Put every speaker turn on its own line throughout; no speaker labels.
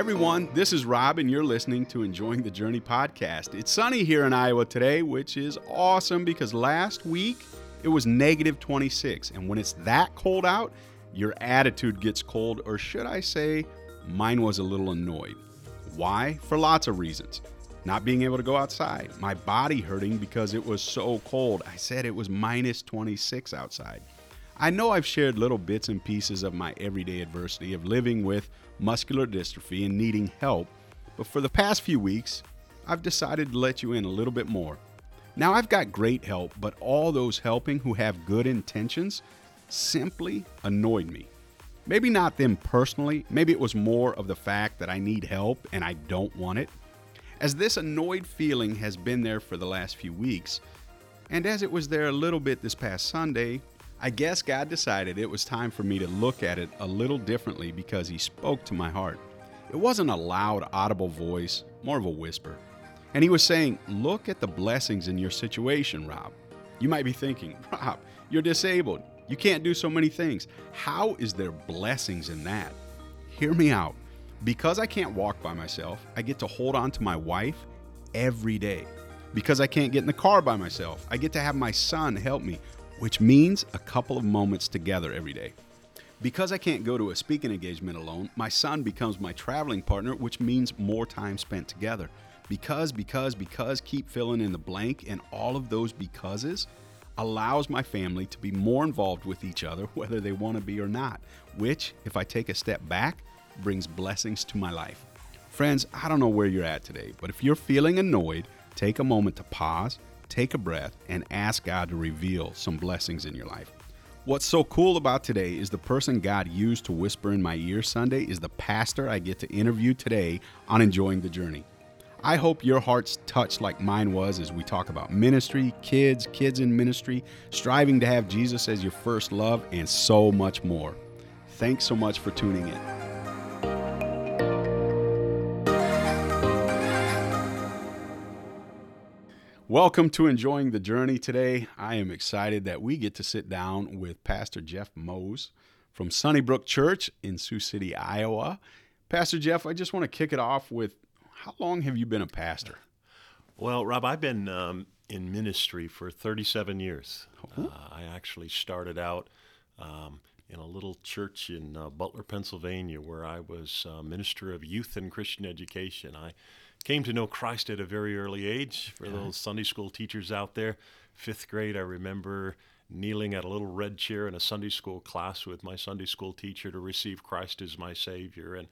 everyone, this is Rob, and you're listening to Enjoying the Journey podcast. It's sunny here in Iowa today, which is awesome because last week it was negative 26. And when it's that cold out, your attitude gets cold, or should I say, mine was a little annoyed. Why? For lots of reasons. Not being able to go outside, my body hurting because it was so cold. I said it was minus 26 outside. I know I've shared little bits and pieces of my everyday adversity of living with muscular dystrophy and needing help, but for the past few weeks, I've decided to let you in a little bit more. Now, I've got great help, but all those helping who have good intentions simply annoyed me. Maybe not them personally, maybe it was more of the fact that I need help and I don't want it. As this annoyed feeling has been there for the last few weeks, and as it was there a little bit this past Sunday, I guess God decided it was time for me to look at it a little differently because He spoke to my heart. It wasn't a loud, audible voice, more of a whisper. And He was saying, Look at the blessings in your situation, Rob. You might be thinking, Rob, you're disabled. You can't do so many things. How is there blessings in that? Hear me out. Because I can't walk by myself, I get to hold on to my wife every day. Because I can't get in the car by myself, I get to have my son help me, which means a couple of moments together every day. Because I can't go to a speaking engagement alone, my son becomes my traveling partner, which means more time spent together. Because, because, because, keep filling in the blank, and all of those becauses allows my family to be more involved with each other, whether they want to be or not, which, if I take a step back, brings blessings to my life. Friends, I don't know where you're at today, but if you're feeling annoyed, take a moment to pause, take a breath, and ask God to reveal some blessings in your life. What's so cool about today is the person God used to whisper in my ear Sunday is the pastor I get to interview today on Enjoying the Journey. I hope your heart's touched like mine was as we talk about ministry, kids, kids in ministry, striving to have Jesus as your first love, and so much more. Thanks so much for tuning in. Welcome to Enjoying the Journey today. I am excited that we get to sit down with Pastor Jeff Mose from Sunnybrook Church in Sioux City, Iowa. Pastor Jeff, I just want to kick it off with how long have you been a pastor?
Well, Rob, I've been um, in ministry for 37 years. Uh, I actually started out um, in a little church in uh, Butler, Pennsylvania, where I was uh, minister of youth and Christian education. I came to know Christ at a very early age. For those Sunday school teachers out there, fifth grade, I remember kneeling at a little red chair in a Sunday school class with my Sunday school teacher to receive Christ as my Savior. And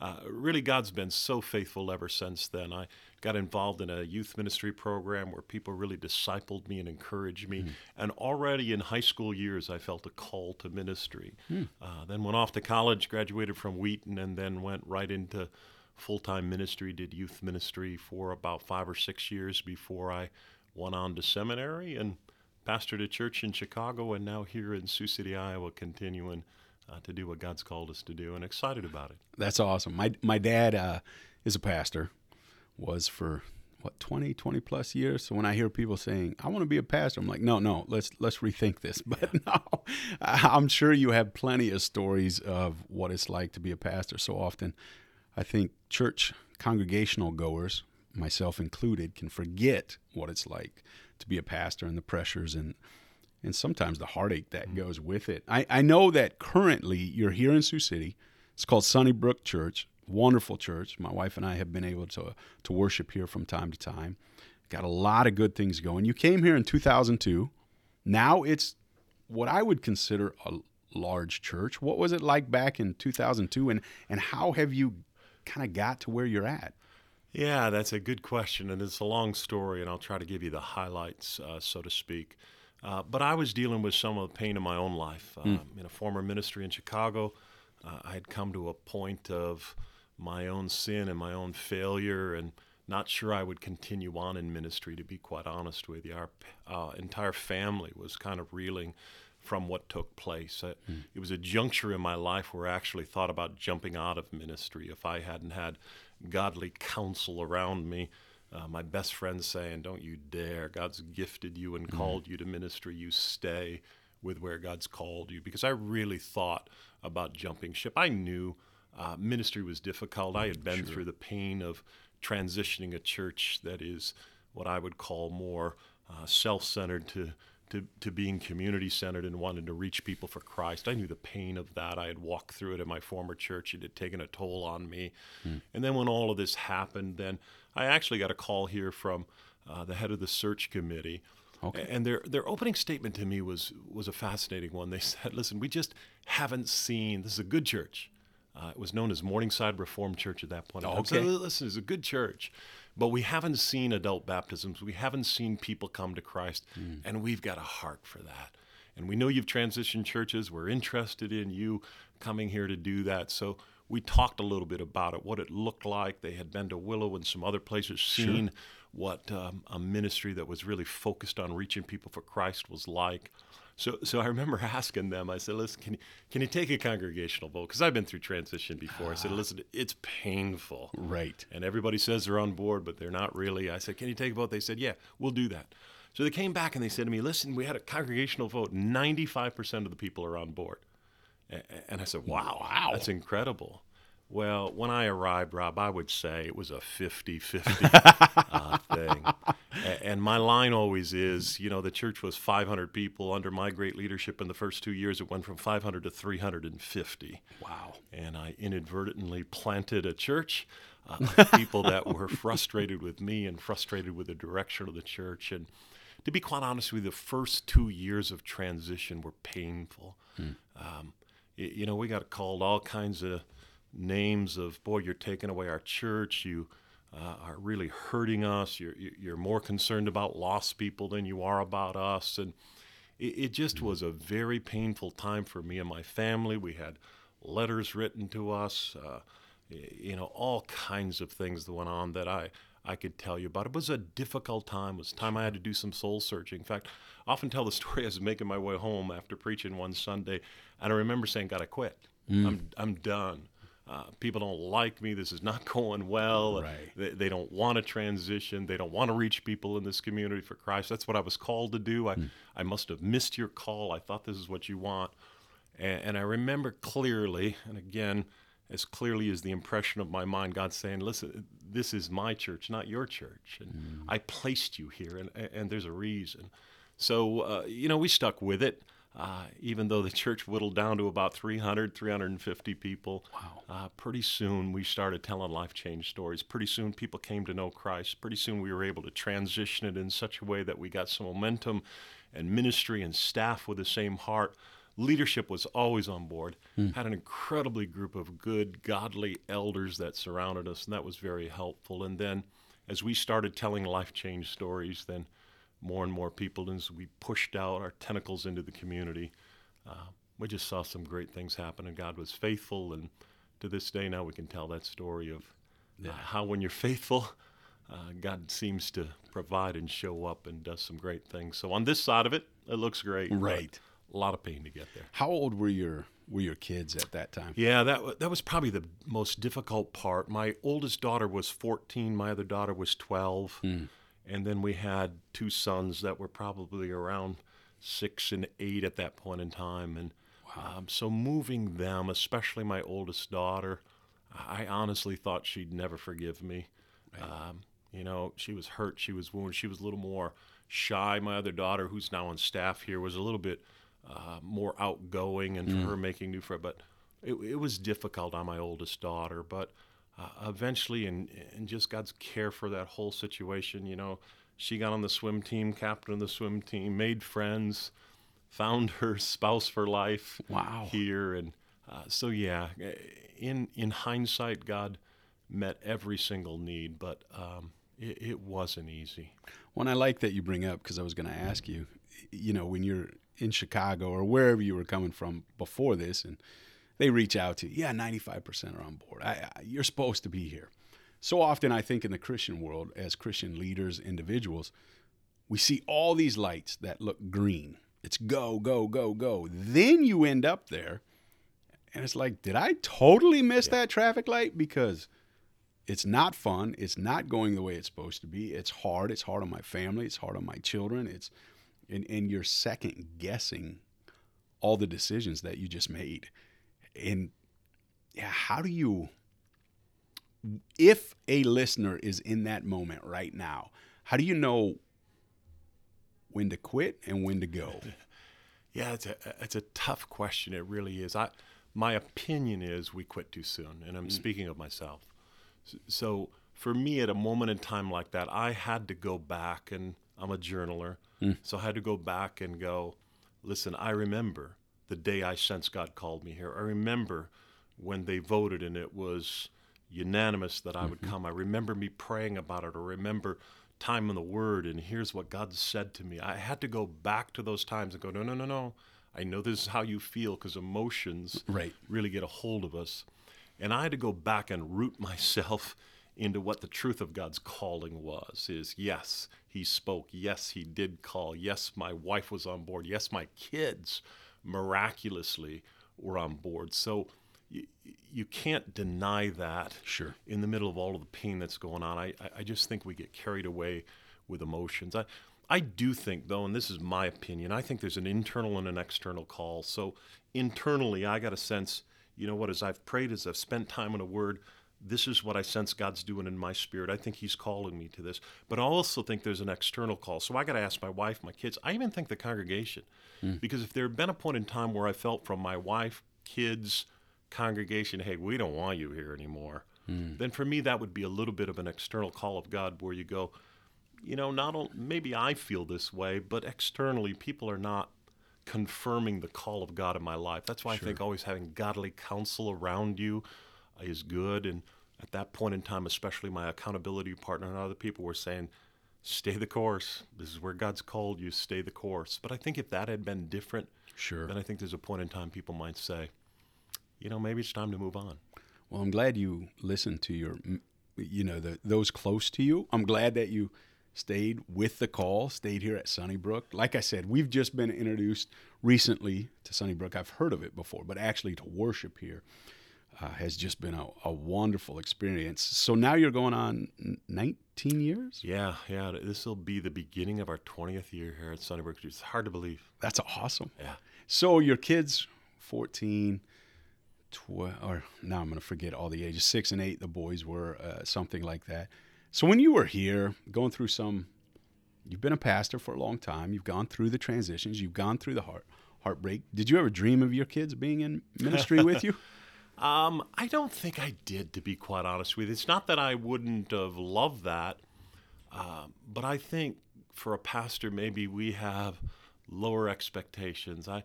uh, really, God's been so faithful ever since then. I got involved in a youth ministry program where people really discipled me and encouraged me. Mm. And already in high school years, I felt a call to ministry. Mm. Uh, then went off to college, graduated from Wheaton, and then went right into full time ministry, did youth ministry for about five or six years before I went on to seminary and pastored a church in Chicago and now here in Sioux City, Iowa, continuing uh, to do what God's called us to do and excited about it.
That's awesome. My, my dad uh, is a pastor, was for what 20 20 plus years so when i hear people saying i want to be a pastor i'm like no no let's let's rethink this but yeah. no i'm sure you have plenty of stories of what it's like to be a pastor so often I think church congregational goers, myself included, can forget what it's like to be a pastor and the pressures and and sometimes the heartache that mm-hmm. goes with it. I, I know that currently you're here in Sioux City. It's called Sunnybrook Church, wonderful church. My wife and I have been able to to worship here from time to time. Got a lot of good things going. You came here in 2002. Now it's what I would consider a large church. What was it like back in 2002 and and how have you kind of got to where you're at?
Yeah, that's a good question, and it's a long story, and I'll try to give you the highlights, uh, so to speak. Uh, but I was dealing with some of the pain in my own life. Mm. in a former ministry in Chicago, uh, I had come to a point of my own sin and my own failure, and not sure I would continue on in ministry, to be quite honest with you. Our uh, entire family was kind of reeling from what took place. Mm. It was a juncture in my life where I actually thought about jumping out of ministry if I hadn't had godly counsel around me. Uh, my best friend saying, Don't you dare. God's gifted you and mm. called you to ministry. You stay with where God's called you. Because I really thought about jumping ship. I knew uh, ministry was difficult. I had been sure. through the pain of transitioning a church that is what I would call more uh, self centered to, to, to being community centered and wanting to reach people for Christ. I knew the pain of that. I had walked through it in my former church. It had taken a toll on me. Hmm. And then when all of this happened, then I actually got a call here from uh, the head of the search committee. Okay. And their their opening statement to me was was a fascinating one. They said, "Listen, we just haven't seen. This is a good church. Uh, it was known as Morningside Reformed Church at that point.
Oh, okay. So,
listen, it's a good church, but we haven't seen adult baptisms. We haven't seen people come to Christ, mm. and we've got a heart for that. And we know you've transitioned churches. We're interested in you coming here to do that. So we talked a little bit about it, what it looked like. They had been to Willow and some other places, seen sure. what um, a ministry that was really focused on reaching people for Christ was like. So, so I remember asking them. I said, "Listen, can you can you take a congregational vote? Because I've been through transition before." I said, "Listen, it's painful,
right?"
And everybody says they're on board, but they're not really. I said, "Can you take a vote?" They said, "Yeah, we'll do that." So they came back and they said to me, "Listen, we had a congregational vote. Ninety-five percent of the people are on board." And I said, "Wow, wow, that's incredible." Well, when I arrived, Rob, I would say it was a 50 50 uh, thing. And my line always is you know, the church was 500 people. Under my great leadership in the first two years, it went from 500 to 350.
Wow.
And I inadvertently planted a church uh, people that were frustrated with me and frustrated with the direction of the church. And to be quite honest with you, the first two years of transition were painful. Hmm. Um, you know, we got called all kinds of names of boy you're taking away our church you uh, are really hurting us you're you're more concerned about lost people than you are about us and it, it just mm-hmm. was a very painful time for me and my family we had letters written to us uh, you know all kinds of things that went on that I I could tell you about. It was a difficult time. It was time I had to do some soul searching. In fact, I often tell the story I was making my way home after preaching one Sunday, and I remember saying, "God, I quit. Mm. I'm I'm done." Uh, people don't like me. This is not going well.
Right.
They, they, don't want to transition. They don't want to reach people in this community for Christ. That's what I was called to do. I, mm. I must have missed your call. I thought this is what you want. And, and, I remember clearly, and again, as clearly as the impression of my mind, God saying, Listen, this is my church, not your church. And mm. I placed you here, and, and there's a reason. So, uh, you know, we stuck with it. Uh, even though the church whittled down to about 300, 350 people,
wow.
uh, pretty soon we started telling life change stories. Pretty soon people came to know Christ. Pretty soon we were able to transition it in such a way that we got some momentum and ministry and staff with the same heart. Leadership was always on board, mm. had an incredibly group of good, godly elders that surrounded us, and that was very helpful. And then as we started telling life change stories, then more and more people as we pushed out our tentacles into the community. Uh, we just saw some great things happen, and God was faithful. And to this day, now we can tell that story of uh, how, when you're faithful, uh, God seems to provide and show up and does some great things. So on this side of it, it looks great.
Right.
A lot of pain to get there.
How old were your were your kids at that time?
Yeah, that that was probably the most difficult part. My oldest daughter was 14. My other daughter was 12. Mm. And then we had two sons that were probably around six and eight at that point in time. And wow. um, so moving them, especially my oldest daughter, I honestly thought she'd never forgive me. Right. Um, you know, she was hurt, she was wounded, she was a little more shy. My other daughter, who's now on staff here, was a little bit uh, more outgoing and mm. for her making new friends. But it, it was difficult on my oldest daughter. But uh, eventually, and and just God's care for that whole situation. You know, she got on the swim team, captain of the swim team, made friends, found her spouse for life.
Wow.
Here and uh, so yeah, in in hindsight, God met every single need, but um, it, it wasn't easy.
One I like that you bring up because I was going to ask you, you know, when you're in Chicago or wherever you were coming from before this, and they reach out to you. Yeah, 95% are on board. I, I, you're supposed to be here. So often, I think in the Christian world, as Christian leaders, individuals, we see all these lights that look green. It's go, go, go, go. Then you end up there, and it's like, did I totally miss yeah. that traffic light? Because it's not fun. It's not going the way it's supposed to be. It's hard. It's hard on my family. It's hard on my children. It's and, and you're second guessing all the decisions that you just made and yeah, how do you, if a listener is in that moment right now, how do you know when to quit and when to go?
Yeah, it's a it's a tough question. It really is. I my opinion is we quit too soon, and I'm mm. speaking of myself. So for me, at a moment in time like that, I had to go back, and I'm a journaler, mm. so I had to go back and go, listen. I remember the day I sensed God called me here. I remember when they voted, and it was unanimous that I would mm-hmm. come. I remember me praying about it. I remember time in the Word, and here's what God said to me. I had to go back to those times and go, no, no, no, no. I know this is how you feel because emotions
right.
really get a hold of us. And I had to go back and root myself into what the truth of God's calling was is yes, he spoke. Yes, he did call. Yes, my wife was on board. Yes, my kids miraculously were on board. So you, you can't deny that
sure.
in the middle of all of the pain that's going on. I, I just think we get carried away with emotions. I, I do think, though, and this is my opinion, I think there's an internal and an external call. So internally, I got a sense, you know what, as I've prayed, as I've spent time in a word, this is what I sense God's doing in my spirit. I think He's calling me to this. But I also think there's an external call. So I got to ask my wife, my kids, I even think the congregation. Mm. Because if there had been a point in time where I felt from my wife, kids, congregation, hey, we don't want you here anymore, mm. then for me, that would be a little bit of an external call of God where you go, you know, not only, maybe I feel this way, but externally, people are not confirming the call of God in my life. That's why sure. I think always having godly counsel around you is good. And at that point in time, especially my accountability partner and other people were saying, stay the course. This is where God's called you, stay the course. But I think if that had been different,
sure.
then I think there's a point in time people might say, you know, maybe it's time to move on.
Well, I'm glad you listened to your, you know, the, those close to you. I'm glad that you stayed with the call, stayed here at Sunnybrook. Like I said, we've just been introduced recently to Sunnybrook. I've heard of it before, but actually to worship here uh, has just been a, a wonderful experience. So now you're going on 19 years?
Yeah, yeah. This will be the beginning of our 20th year here at Sunnybrook. It's hard to believe.
That's awesome.
Yeah.
So your kids, 14, 12, or now I'm going to forget all the ages, six and eight, the boys were uh, something like that. So when you were here going through some, you've been a pastor for a long time, you've gone through the transitions, you've gone through the heart heartbreak. Did you ever dream of your kids being in ministry with you?
Um, I don't think I did, to be quite honest with you. It's not that I wouldn't have loved that, uh, but I think for a pastor, maybe we have lower expectations. I,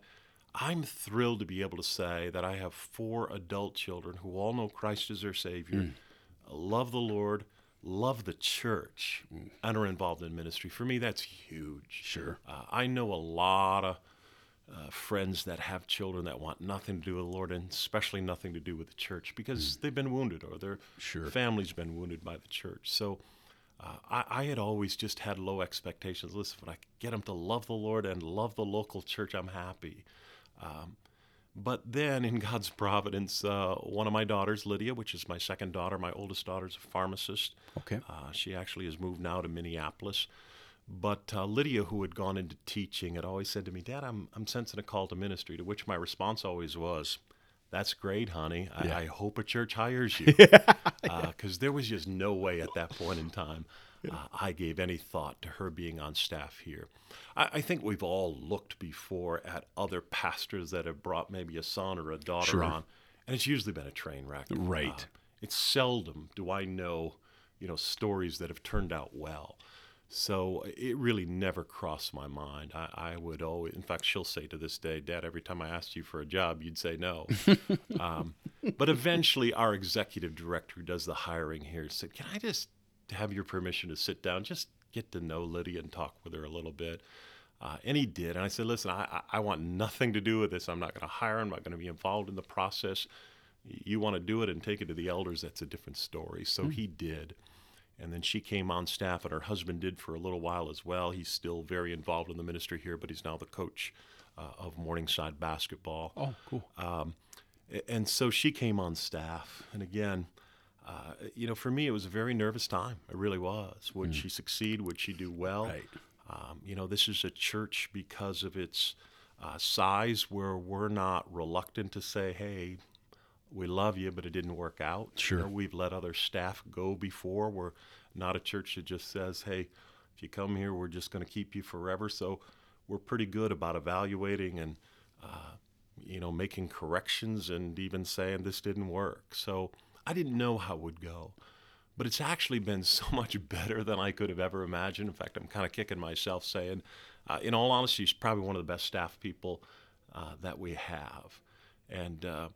I'm thrilled to be able to say that I have four adult children who all know Christ as their Savior, mm. love the Lord, love the church, mm. and are involved in ministry. For me, that's huge.
Sure.
Uh, I know a lot of uh, friends that have children that want nothing to do with the Lord, and especially nothing to do with the church because mm. they've been wounded or their
sure.
family's been wounded by the church. So uh, I, I, had always just had low expectations. Listen, when I get them to love the Lord and love the local church, I'm happy. Um, but then, in God's providence, uh, one of my daughters, Lydia, which is my second daughter, my oldest daughter is a pharmacist.
Okay.
Uh, she actually has moved now to Minneapolis. But uh, Lydia, who had gone into teaching, had always said to me, Dad, I'm, I'm sensing a call to ministry, to which my response always was, That's great, honey. I, yeah. I hope a church hires you. Because uh, there was just no way at that point in time uh, I gave any thought to her being on staff here. I, I, think we've all looked before at other pastors that have brought maybe a son or a daughter
sure.
on, and it's usually been a train wreck.
Right.
Uh, it's seldom do I know, you know, stories that have turned out well. So it really never crossed my mind. I, I, would always, in fact, she'll say to this day, Dad, every time I asked you for a job, you'd say no. um, but eventually, our executive director who does the hiring here said, Can I just have your permission to sit down, just get to know Lydia and talk with her a little bit? Uh, and he did. And I said, Listen, I, I want nothing to do with this. I'm not going to hire I'm not going to be involved in the process. You want to do it and take it to the elders, that's a different story. So mm-hmm. he did. And then she came on staff, and her husband did for a little while as well. He's still very involved in the ministry here, but he's now the coach uh, of Morningside basketball.
Oh, cool. Um,
and so she came on staff. And again, uh, you know, for me, it was a very nervous time. It really was. Would mm. she succeed? Would she do well?
Right.
Um, you know, this is a church because of its uh, size where we're not reluctant to say, hey, we love you, but it didn't work out.
Sure.
You know, we've let other staff go before. We're not a church that just says, hey, if you come here, we're just going to keep you forever. So we're pretty good about evaluating and, uh, you know, making corrections and even saying this didn't work. So I didn't know how it would go. But it's actually been so much better than I could have ever imagined. In fact, I'm kind of kicking myself saying, uh, in all honesty, she's probably one of the best staff people uh, that we have. And uh,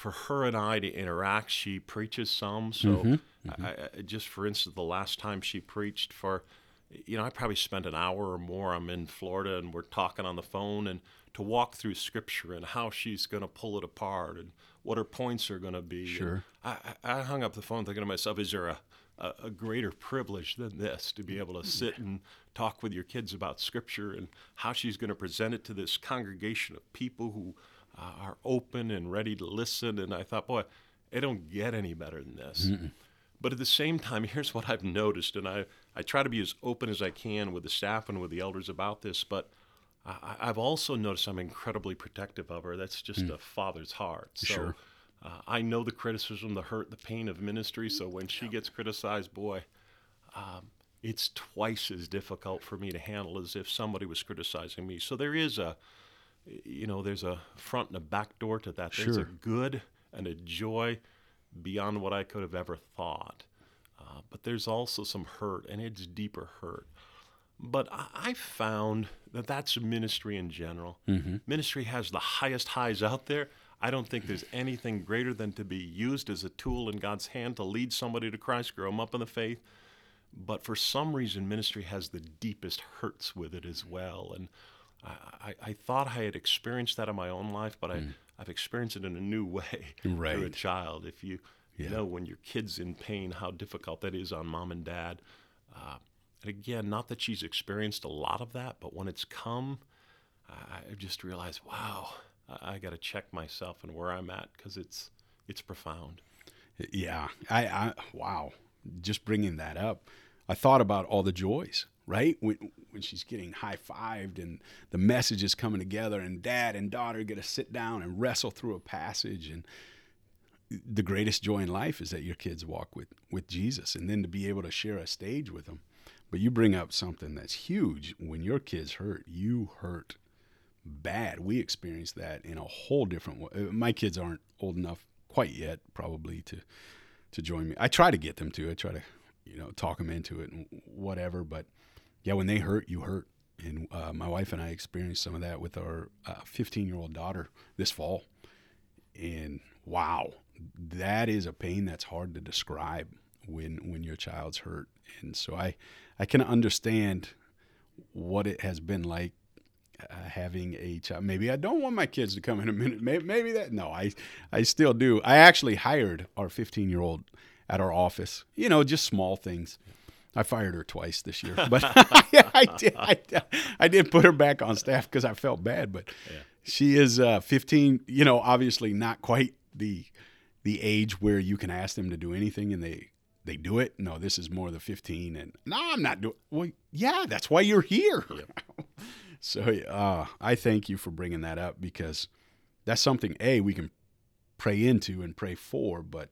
for her and I to interact, she preaches some. So, mm-hmm. Mm-hmm. I, I, just for instance, the last time she preached for, you know, I probably spent an hour or more. I'm in Florida and we're talking on the phone and to walk through scripture and how she's going to pull it apart and what her points are going to be.
Sure.
I, I hung up the phone thinking to myself, is there a, a, a, greater privilege than this to be able to sit and talk with your kids about scripture and how she's going to present it to this congregation of people who uh, are open and ready to listen. And I thought, boy, it don't get any better than this. Mm-mm. But at the same time, here's what I've noticed, and I, I try to be as open as I can with the staff and with the elders about this, but I, have also noticed I'm incredibly protective of her. That's just mm. a father's heart. So,
sure.
Uh, I know the criticism, the hurt, the pain of ministry. So when she gets criticized, boy, um, it's twice as difficult for me to handle as if somebody was criticizing me. So there is a, you know, there's a front and a back door to that. There's
sure.
a good and a joy beyond what I could have ever thought. Uh, but there's also some hurt, and it's deeper hurt. But I, found that that's ministry in general.
Mm-hmm.
Ministry has the highest highs out there. I don't think there's anything greater than to be used as a tool in God's hand to lead somebody to Christ, grow them up in the faith. But for some reason, ministry has the deepest hurts with it as well. And I, I, I thought I had experienced that in my own life, but mm. I, I've experienced it in a new way
right.
through a child. If you
yeah.
know when your kid's in pain, how difficult that is on mom and dad. Uh, and again, not that she's experienced a lot of that, but when it's come, I just realized, wow, I, I got to check myself and where I'm at because it's it's profound.
Yeah, I, I wow, just bringing that up, I thought about all the joys, right? When when she's getting high fived and the message is coming together, and dad and daughter get to sit down and wrestle through a passage, and the greatest joy in life is that your kids walk with with Jesus, and then to be able to share a stage with them. But you bring up something that's huge. When your kids hurt, you hurt bad. We experienced that in a whole different way. Uh, my kids aren't old enough quite yet, probably to to join me. I try to get them to. I try to, you know, talk them into it and whatever. But yeah, when they hurt, you hurt. And uh, my wife and I experienced some of that with our 15 uh, year old daughter this fall. And wow, that is a pain that's hard to describe when when your child's hurt. And so I I can understand what it has been like uh, having a child. Maybe I don't want my kids to come in a minute. Maybe, maybe that. No, I, I still do. I actually hired our 15 year old at our office. You know, just small things. I fired her twice this year, but I, did. I, I, did put her back on staff because I felt bad. But
yeah.
she is uh, 15. You know, obviously not quite the the age where you can ask them to do anything and they they do it. No, this is more the 15. And no, I'm not doing. Well, yeah, that's why you're here.
Yep.
so uh, I thank you for bringing that up because that's something a we can pray into and pray for. But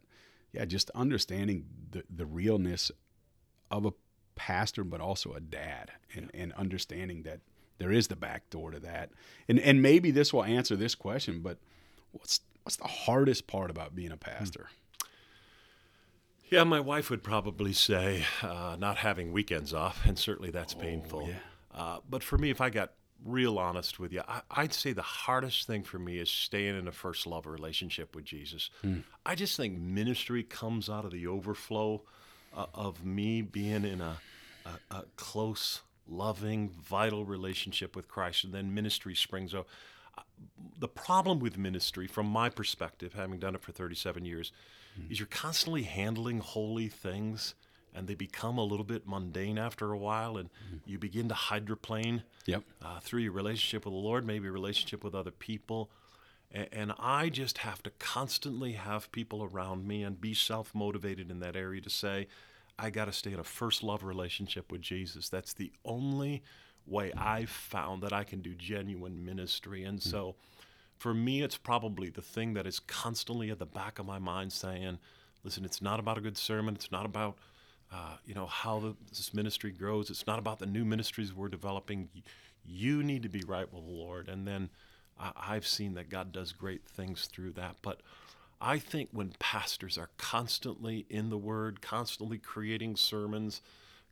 yeah, just understanding the the realness of a pastor, but also a dad, and, and understanding that there is the back door to that. And and maybe this will answer this question, but what's what's the hardest part about being a pastor? Hmm.
Yeah, my wife would probably say uh, not having weekends off, and certainly that's
oh,
painful.
Yeah.
Uh, but for me, if I got real honest with you, I, would say the hardest thing for me is staying in a first love relationship with Jesus.
Mm.
I just think ministry comes out of the overflow of me being in a, a, a, close, loving, vital relationship with Christ, and then ministry springs up. Uh, the problem with ministry, from my perspective, having done it for 37 years, mm. is you're constantly handling holy things and they become a little bit mundane after a while and mm. you begin to hydroplane
yep.
uh, through your relationship with the lord maybe relationship with other people and, and i just have to constantly have people around me and be self-motivated in that area to say i got to stay in a first love relationship with jesus that's the only way i've found that i can do genuine ministry and mm. so for me, it's probably the thing that is constantly at the back of my mind saying, listen, it's not about a good sermon. It's not about, uh, you know, how the, this ministry grows. It's not about the new ministries we're developing. You need to be right with the Lord. And then uh, I've seen that God does great things through that. But I think when pastors are constantly in the Word, constantly creating sermons,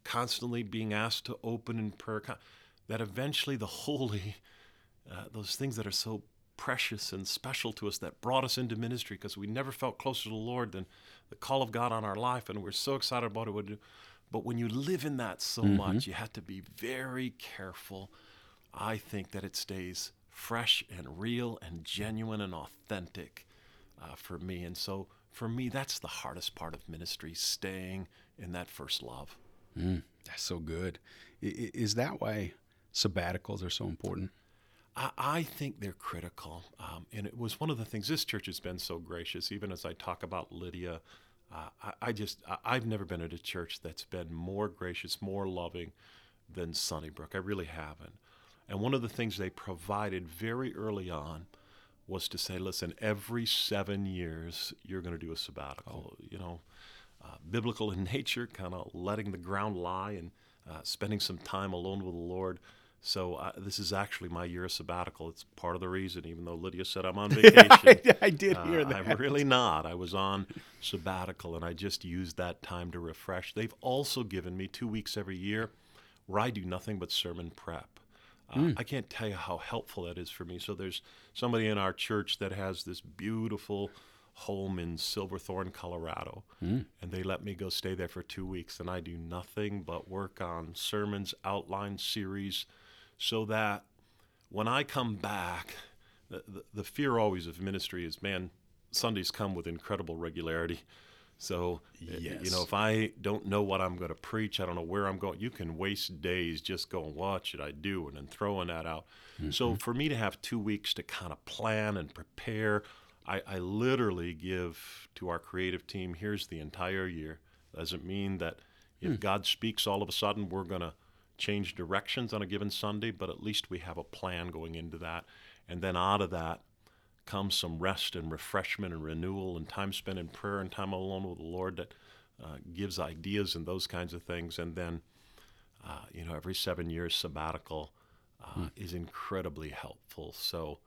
constantly being asked to open in prayer, that eventually the holy, uh, those things that are so precious and special to us that brought us into ministry because we never felt closer to the Lord than the call of God on our life, and we're so excited about it. But when you live in that so mm-hmm. much, you have to be very careful. I think that it stays fresh and real and genuine and authentic uh, for me. And so for me, that's the hardest part of ministry, staying in that first love.
Mm, that's so good. Is that why sabbaticals are so important?
I, I think they're critical. Um, and it was one of the things this church has been so gracious, even as I talk about Lydia. Uh, I, I, just, I, have never been at a church that's been more gracious, more loving than Sunnybrook. I really haven't. And one of the things they provided very early on was to say, listen, every seven years, you're going to do a sabbatical. Oh. You know, uh, biblical in nature, kind of letting the ground lie and uh, spending some time alone with the Lord. So uh, this is actually my year of sabbatical. It's part of the reason, even though Lydia said I'm on vacation.
I, I, did hear uh, that.
I'm really not. I was on sabbatical, and I just used that time to refresh. They've also given me two weeks every year where I do nothing but sermon prep. Uh, mm. I can't tell you how helpful that is for me. So there's somebody in our church that has this beautiful home in Silverthorne, Colorado, mm. and they let me go stay there for two weeks, and I do nothing but work on sermons, outline series, so that when I come back, the, the, the fear always of ministry is, man, Sundays come with incredible regularity. So, yes. you know, if I don't know what I'm going to preach, I don't know where I'm going, you can waste days just going, what should I do? And then throwing that out. Mm-hmm. So, for me to have two weeks to kind of plan and prepare, I, I, literally give to our creative team here's the entire year. Doesn't mean that if mm. God speaks all of a sudden, we're going to change directions on a given Sunday, but at least we have a plan going into that. And then out of that, comes some rest and refreshment and renewal and time spent in prayer and time alone with the Lord that uh, gives ideas and those kinds of things. And then, uh, you know, every seven years sabbatical uh, mm. is incredibly helpful. So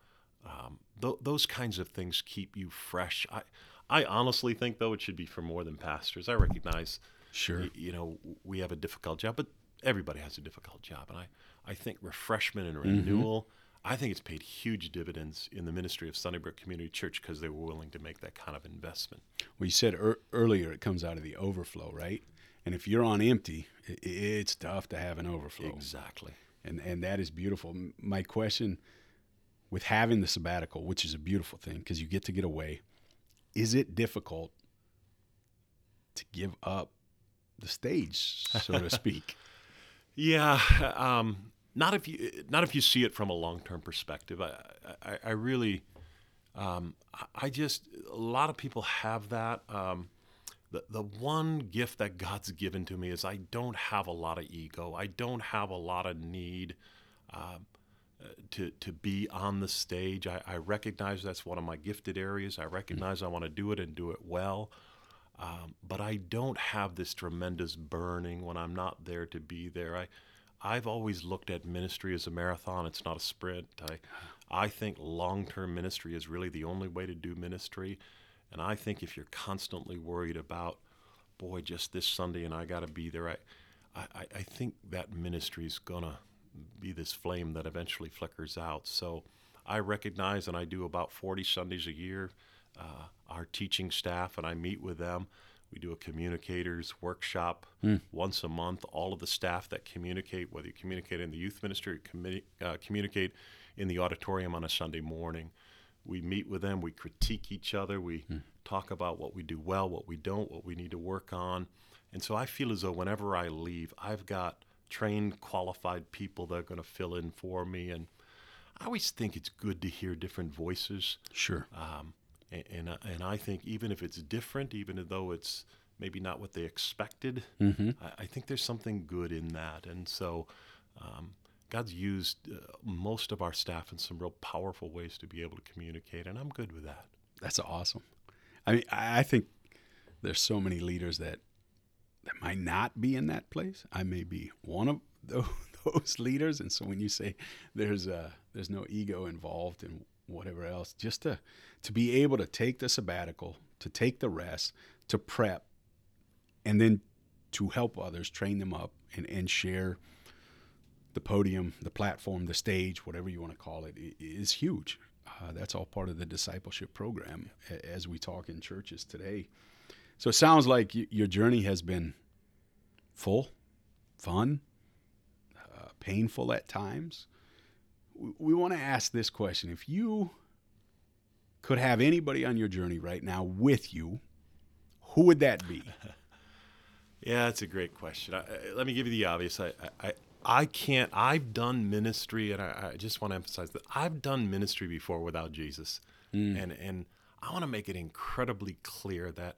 um, th- those kinds of things keep you fresh. I, I honestly think, though, it should be for more than pastors. I recognize,
sure, y-
you know, we have a difficult job, but everybody has a difficult job. And I, I think refreshment and mm-hmm. renewal. Mm-hmm I think it's paid huge dividends in the ministry of Sunnybrook Community Church because they were willing to make that kind of investment.
Well, you said er- earlier it comes out of the overflow, right? And if you're on empty, it, it's tough to have an overflow.
Exactly.
And and that is beautiful. My question with having the sabbatical, which is a beautiful thing because you get to get away, is it difficult to give up the stage, so to speak?
yeah. Um, not if you not if you see it from a long term perspective. I, I, I really, um, I just a lot of people have that. Um, the the one gift that God's given to me is I don't have a lot of ego. I don't have a lot of need. Um, to to be on the stage, I, I, recognize that's one of my gifted areas. I recognize I want to do it and do it well. Um, but I don't have this tremendous burning when I'm not there to be there. I I've always looked at ministry as a marathon. It's not a sprint. I, I think long term ministry is really the only way to do ministry. And I think if you're constantly worried about, boy, just this Sunday and I got to be there, I, I, I think that ministry is going to be this flame that eventually flickers out. So I recognize, and I do about 40 Sundays a year, uh, our teaching staff, and I meet with them. We do a communicators workshop mm. once a month. All of the staff that communicate, whether you communicate in the youth ministry or commu- uh, communicate in the auditorium on a Sunday morning, we meet with them. We critique each other. We mm. talk about what we do well, what we don't, what we need to work on. And so I feel as though whenever I leave, I've got trained, qualified people that are going to fill in for me. And I always think it's good to hear different voices.
Sure. Um,
and and, uh, and I think even if it's different, even though it's maybe not what they expected, mm-hmm. I, I, think there's something good in that. And so, um, God's used uh, most of our staff in some real powerful ways to be able to communicate, and I'm good with that.
That's awesome. I mean, I I think there's so many leaders that that might not be in that place. I may be one of tho- those leaders, and so when you say there's uh there's no ego involved and whatever else, just to to be able to take the sabbatical, to take the rest, to prep, and then to help others, train them up, and and share the podium, the platform, the stage, whatever you want to call it, is huge. Uh, that's all part of the discipleship program as we talk in churches today. So it sounds like your journey has been full, fun, uh, painful at times. We want to ask this question if you could have anybody on your journey right now with you, who would that be?
Yeah, that's a great question. I, I- let me give you the obvious. I, I, I- can't. I've done ministry, and I, I just want to emphasize that I've done ministry before without Jesus, mm. and and I want to make it incredibly clear that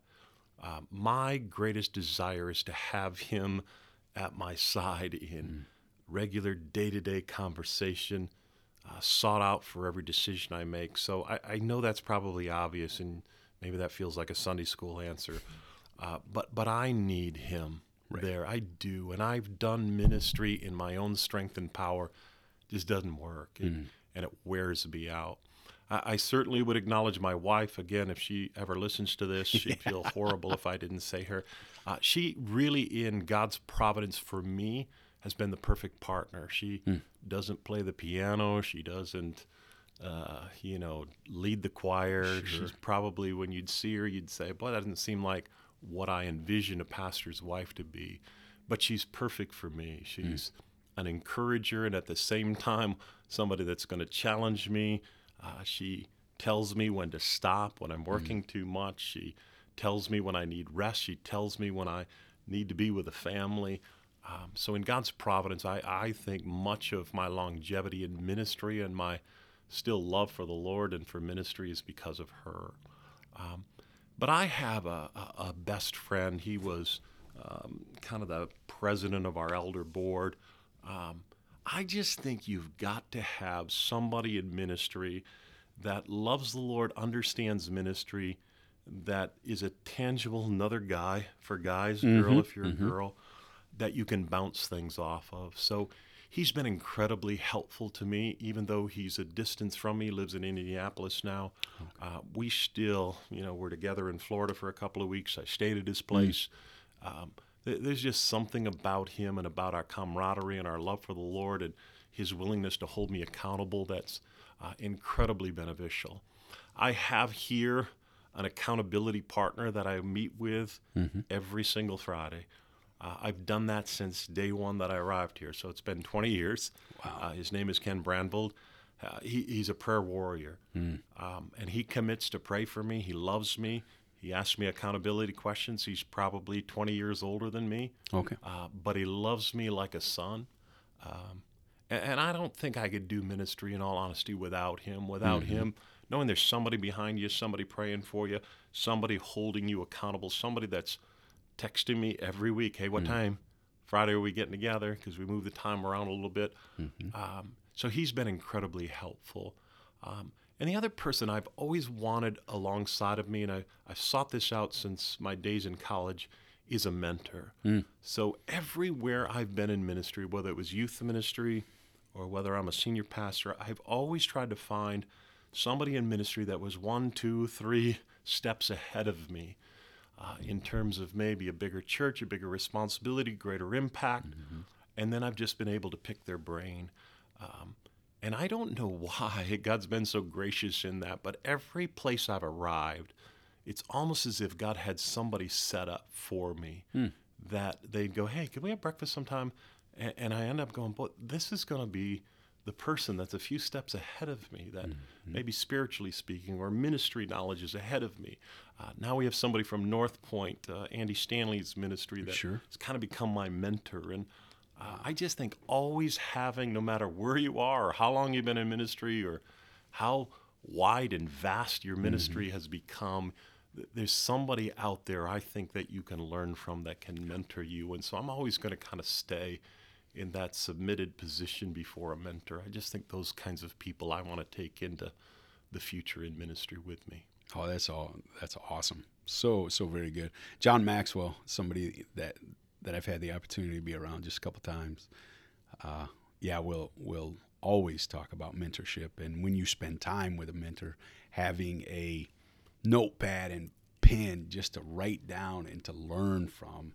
uh, my greatest desire is to have Him at my side in mm. regular day-to-day conversation, uh, sought out for every decision I make. So I, I know that's probably obvious, and maybe that feels like a Sunday school answer. Uh, but but I need him there. I do, and I've done ministry in my own strength and power. Just doesn't work, and, and it wears me out. I, I certainly would acknowledge my wife again if she ever listens to this. She'd feel horrible if I didn't say her. Uh, she really, in God's providence for me, has been the perfect partner. She doesn't play the piano. She doesn't uh, you know, lead the choir. She's probably when you'd see her, you'd say, "Boy, that doesn't seem like what I envision a pastor's wife to be." But she's perfect for me. She's an encourager, and at the same time, somebody that's going to challenge me. Uh, she tells me when to stop when I'm working too much. She tells me when I need rest. She tells me when I need to be with a family. Um, so, in God's providence, I, I think much of my longevity in ministry and my still love for the Lord and for ministry is because of her. Um, but I have a, a, a best friend. He was um, kind of the president of our elder board. Um, I just think you've got to have somebody in ministry that loves the Lord, understands ministry, that is a tangible another guy for guys, girl if you're a girl, that you can bounce things off of. So he's been incredibly helpful to me, even though he's a distance from me, lives in Indianapolis now. Uh, we still, you know, we're together in Florida for a couple of weeks. I stayed at his place. Um, th- there's just something about him and about our camaraderie and our love for the Lord and his willingness to hold me accountable that's uh, incredibly beneficial. I have here an accountability partner that I meet with every single Friday. Uh, I've done that since day one that I arrived here, so it's been 20 years. Uh, his name is Ken Brandvold. Uh, he, he's a prayer warrior, um, and he commits to pray for me. He loves me. He asks me accountability questions. He's probably 20 years older than me,
Okay.
uh, but he loves me like a son. Um, and, and I don't think I could do ministry, in all honesty, without him. Without him, knowing there's somebody behind you, somebody praying for you, somebody holding you accountable, somebody that's texting me every week, hey, what time? Friday are we getting together? Because we move the time around a little bit. Um, so he's been incredibly helpful. Um, and the other person I've always wanted alongside of me, and I, I've sought this out since my days in college, is a mentor. So everywhere I've been in ministry, whether it was youth ministry or whether I'm a senior pastor, I've always tried to find somebody in ministry that was one, two, three steps ahead of me uh, in terms of maybe a bigger church, a bigger responsibility, greater impact. And then I've just been able to pick their brain. Um, and I don't know why God's been so gracious in that, but every place I've arrived, it's almost as if God had somebody set up for me that they'd go, Hey, can we have breakfast sometime? And, and I end up going, But this is going to be the person that's a few steps ahead of me, that maybe spiritually speaking or ministry knowledge is ahead of me. Uh, now we have somebody from North Point, uh, Andy Stanley's ministry, that
Sure.
has kind of become my mentor. And uh, I just think always having, no matter where you are or how long you've been in ministry or how wide and vast your ministry has become, th- there's somebody out there I think that you can learn from that can mentor you. And so I'm always going to kind of stay in that submitted position before a mentor. I just think those kinds of people I want to take into the future in ministry with me.
Oh, that's all. That's awesome. So so very good. John Maxwell, somebody that that I've had the opportunity to be around just a couple times. Uh, yeah, we'll we'll always talk about mentorship, and when you spend time with a mentor, having a notepad and pen just to write down and to learn from.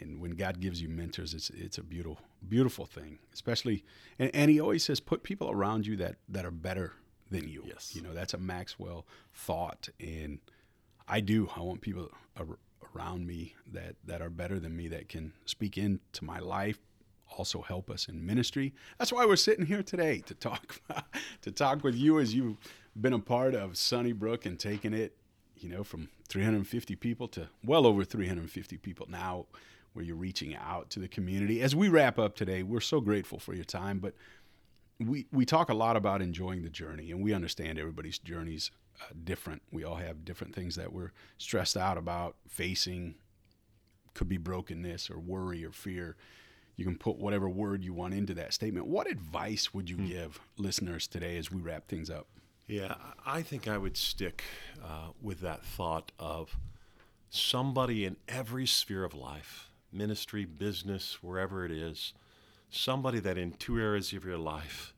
And when God gives you mentors, it's it's a beautiful beautiful thing. Especially, and, and He always says, put people around you that that are better than you.
Yes.
You know, that's a Maxwell thought, and I do. I want people ar- around me that that are better than me that can speak into my life, also help us in ministry. That's why we're sitting here today to talk to talk with you as you've been a part of Sunnybrook and taking it, you know, from 350 people to well over 350 people now where you're reaching out to the community. As we wrap up today, we're so grateful for your time, but we we talk a lot about enjoying the journey and we understand everybody's journeys uh, different. We all have different things that we're stressed out about facing could be brokenness or worry or fear you can put whatever word you want into that statement. What advice would you hmm. give listeners today as we wrap things up?
Yeah, I think I would stick uh, with that thought of somebody in every sphere of life ministry, business, wherever it is somebody that in two areas of your life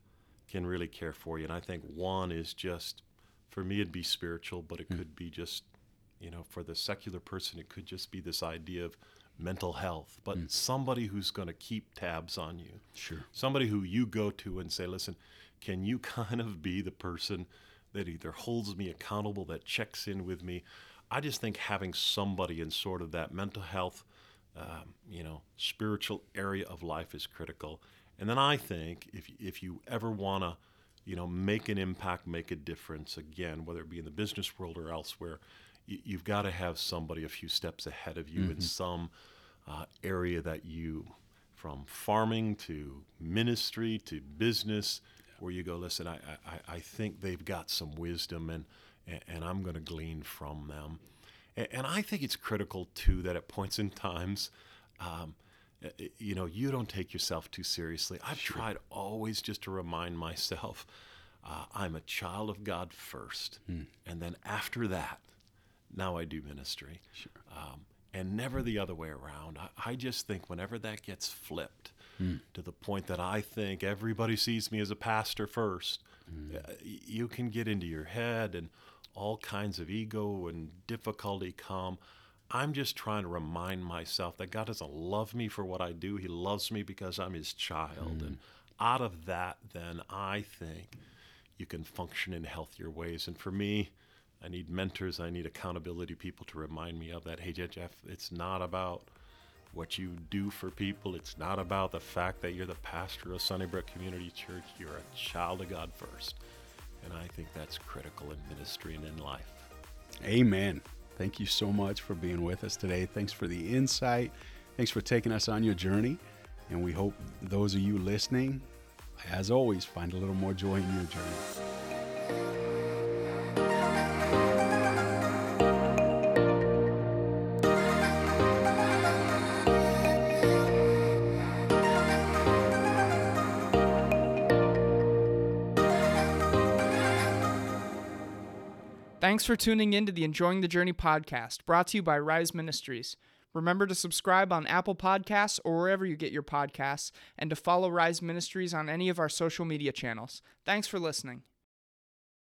can really care for you. And I think one is just, for me, it'd be spiritual, but it mm. could be just, you know, for the secular person, it could just be this idea of mental health, but mm. somebody who's going to keep tabs on you.
Sure.
Somebody who you go to and say, listen, can you kind of be the person that either holds me accountable, that checks in with me? I just think having somebody in sort of that mental health, um, you know, spiritual area of life is critical. And then I think if, if you ever want to, you know, make an impact, make a difference, again, whether it be in the business world or elsewhere, you, have got to have somebody a few steps ahead of you mm-hmm. in some uh, area that you, from farming to ministry to business, where you go, listen, I, I, I think they've got some wisdom and, and I'm going to glean from them. And, and, I think it's critical, too, that at points in times, um, you know, you don't take yourself too seriously. I've sure. tried always just to remind myself uh, I'm a child of God first. Mm. And then after that, now I do ministry.
Sure.
Um, and never the other way around. I, I just think whenever that gets flipped mm. to the point that I think everybody sees me as a pastor first, mm. uh, you can get into your head and all kinds of ego and difficulty come. I'm just trying to remind myself that God doesn't love me for what I do. He loves me because I'm his child. Mm. And out of that, then I think you can function in healthier ways. And for me, I need mentors. I need accountability people to remind me of that. Hey, Jeff, it's not about what you do for people. It's not about the fact that you're the pastor of Sunnybrook Community Church. You're a child of God first. And I think that's critical in ministry and in life.
Amen. Thank you so much for being with us today. Thanks for the insight. Thanks for taking us on your journey. And we hope those of you listening, as always, find a little more joy in your journey.
Thanks for tuning in to the Enjoying the Journey podcast, brought to you by Rise Ministries. Remember to subscribe on Apple Podcasts or wherever you get your podcasts, and to follow Rise Ministries on any of our social media channels. Thanks for listening.